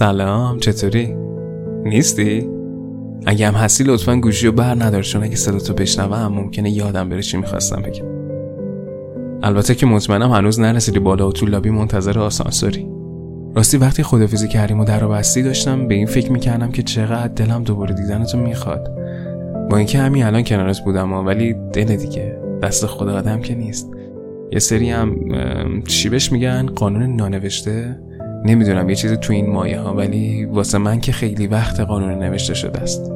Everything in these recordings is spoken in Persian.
سلام چطوری؟ نیستی؟ اگه هم هستی لطفا گوشی رو بر ندار چون اگه صداتو بشنوم ممکنه یادم بره چی می‌خواستم بگم. البته که مطمئنم هنوز نرسیدی بالا و تو لابی منتظر آسانسوری. راستی وقتی خدافیزی کردیم و در بستی داشتم به این فکر می‌کردم که چقدر دلم دوباره دیدنتو می‌خواد. با اینکه همین الان کنارت بودم ولی دل دیگه دست خدا آدم که نیست. یه سری هم چی بهش میگن؟ قانون نانوشته؟ نمی‌دونم یه چیزی تو این مایه ها ولی واسه من که خیلی وقت قانون نوشته شده است.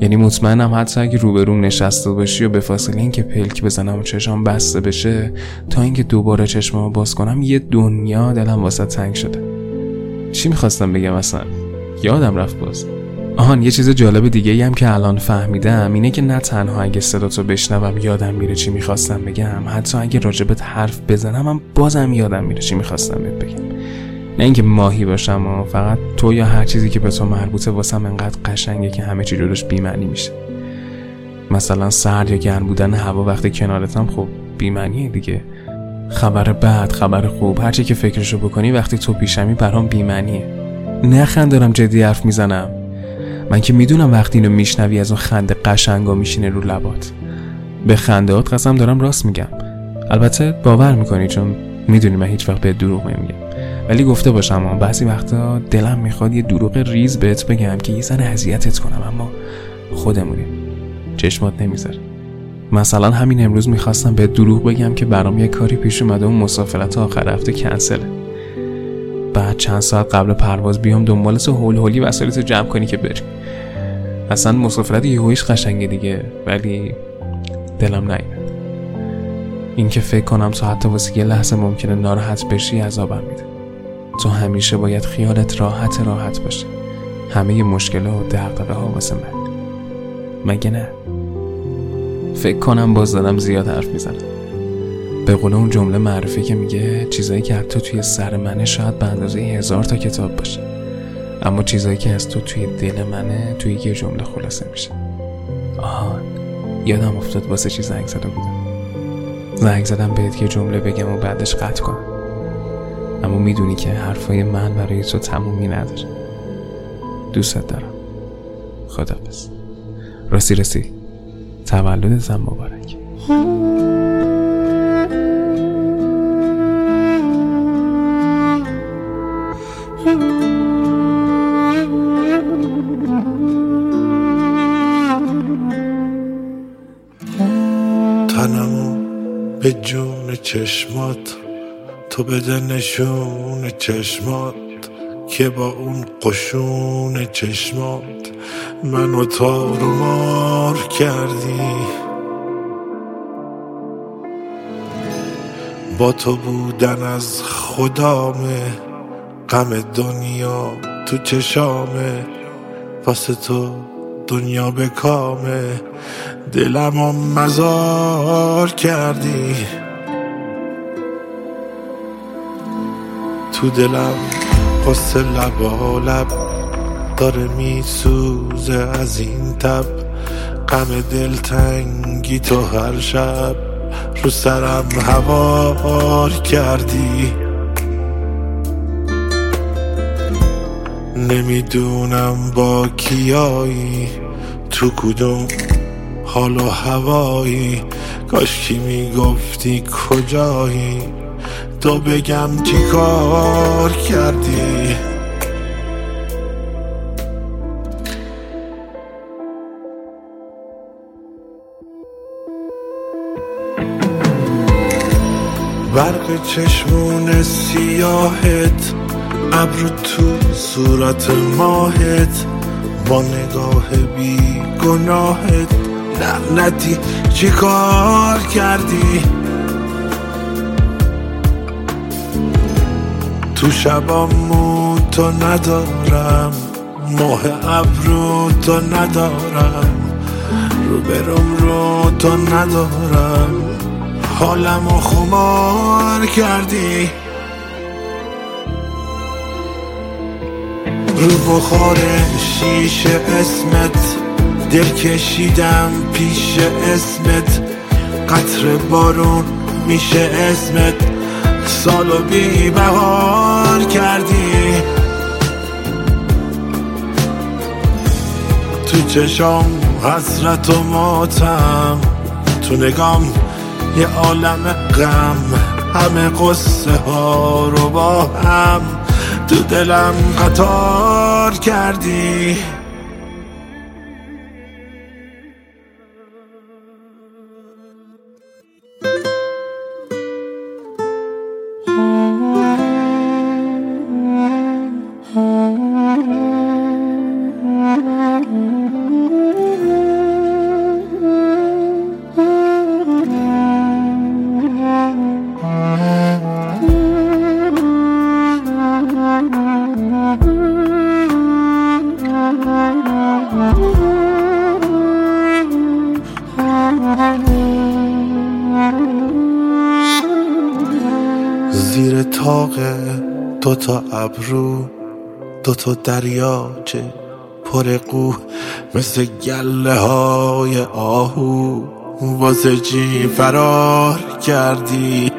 یعنی مطمئنم حتی اگه روبروم نشسته باشی و به فاصله اینکه پلک بزنم و چشام بسته بشه تا اینکه دوباره چشمامو باز کنم یه دنیا دلم واسه تنگ شده. چی می‌خواستم بگم اصلا؟ یادم رفت باز. آهان یه چیز جالب دیگه ای هم که الان فهمیدم اینه که نه تنها اگه صداتو بشنوم یادم میره چی می‌خواستم بگم حتی اگه راجبت حرف بزنم هم بازم یادم میره چی می‌خواستم بگم. نه اینکه ماهی باشم و فقط تو یا هر چیزی که به تو مربوطه واسم انقدر قشنگه که همه چی جلوش بیمعنی میشه. مثلا سرد یا گرم بودن هوا وقتی کنارتم خب بیمعنیه دیگه. خبر بد خبر خوب هرچی که فکرشو بکنی وقتی تو پیشمی برام بیمعنیه. نخند دارم جدی حرف می‌زنم. من که می‌دونم وقتی اینو میشنوی از اون خنده قشنگا میشینه رو لبات. به خندهات قسم دارم راست میگم. البته باور می‌کنی چون می‌دونی من هیچ وقت به دروغ نمیگم. ولی گفته باشم اما بعضی وقتا دلم می‌خواد یه دروغ ریز بهت بگم که یه زن اذیتت کنم اما خودمونیم. چشمات نمی‌ذاره. مثلا همین امروز می‌خواستم به دروغ بگم که برام یه کاری پیش اومده و مسافرت آخر هفته کنسله. بعد چند ساعت قبل پرواز بیام دنبال تو هول هولی وسایلتو جمع کنی که بری اصلا مسافرت یهویش قشنگه دیگه ولی دلم نیمد این که فکر کنم تو حتی واسه یه لحظه ممکنه ناراحت بشی عذابم میده. تو همیشه باید خیالت راحت راحت باشه. همه مشکل و دقدقه ها واسه من. مگه نه؟ فکر کنم باز دادم زیاد حرف می‌زنم. به قول اون جمله معرفی که میگه چیزایی که حتی توی سر منه شاید به اندازه هزار تا کتاب باشه. اما چیزایی که از تو توی دل منه توی یه جمله خلاصه میشه. آهان یادم افتاد واسه چی زنگ زده بودم. زنگ زدم بهت یه جمله بگم و بعدش قطع کنم اما می‌دونی که حرفای من برای تو تمومی نداره. دوستت دارم. خدافز راستی راستی. تولدتم مبارک. تنمو به جون چشمات تو بده نشون چشمات که با اون قشون چشمات منو تارو مار کردی. با تو بودن از خدامه غم دنیا تو چشامه واسه تو دنیا به کامه. دلم مزار کردی. تو دلم قصه لبا لب داره میسوزه. از این تب غم دلتنگی تو هر شب رو سرم هوار کردی. نمی‌دونم با کیایی تو کدوم حال و هوایی. کاش کی می‌گفتی کجایی؟ تو بگم چی کار کردی؟ برق چشمون سیاهت ابرو تو صورت ماهت با نگاه بی گناهت لعنتی چی کار کردی؟ تو شبامون تو ندارم ماه ابرو تو ندارم رو برم رو تو ندارم. حالم و خمار کردی. رو بخار شیشه اسمت دل کشیدم پیش اسمت. قطر بارون میشه اسمت. سالو بی بهار کردی. تو چشم حسرت و ماتم. تو نگام یه عالم غم. همه قصه ها رو با هم. تو دلم قطار کردی. زیر تاق دوتا ابرو دوتا دریاچه پر قو مثل گله های آهو. واسه چی فرار کردی.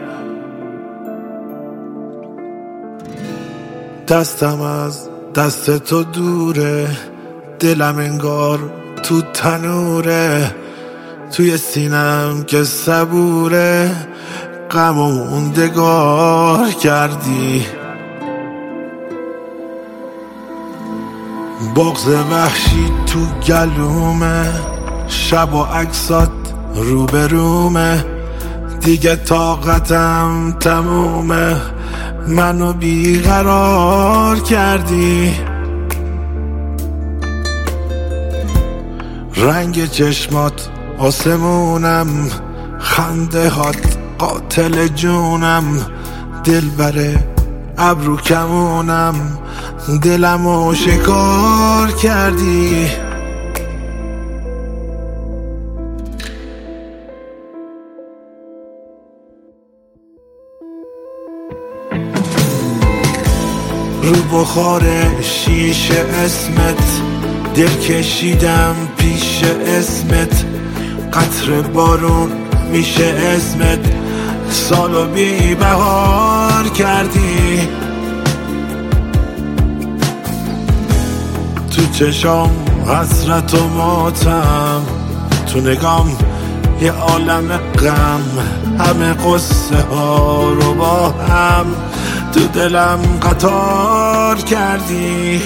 دستم از دست تو دوره دلم انگار تو تنوره. توی سینم که صبوره غم و موندگار کردی. بغز وحشی تو گلومه شب و عکسات روبرومه. دیگه طاقتم تمومه منو بیقرار کردی. رنگ چشمات آسمونم خنده هات. قاتل جونم دل بره ابرو کمونم دلمو شکار کردی. رو بخار شیشه اسمت دل کشیدم پیش اسمت. قطر بارون میشه اسمت. سالو بی بهار کردی. تو چشام حسرت و ماتم تو نگام یه عالم غم. همه قصه ها رو با هم تو دلم قطار کردی.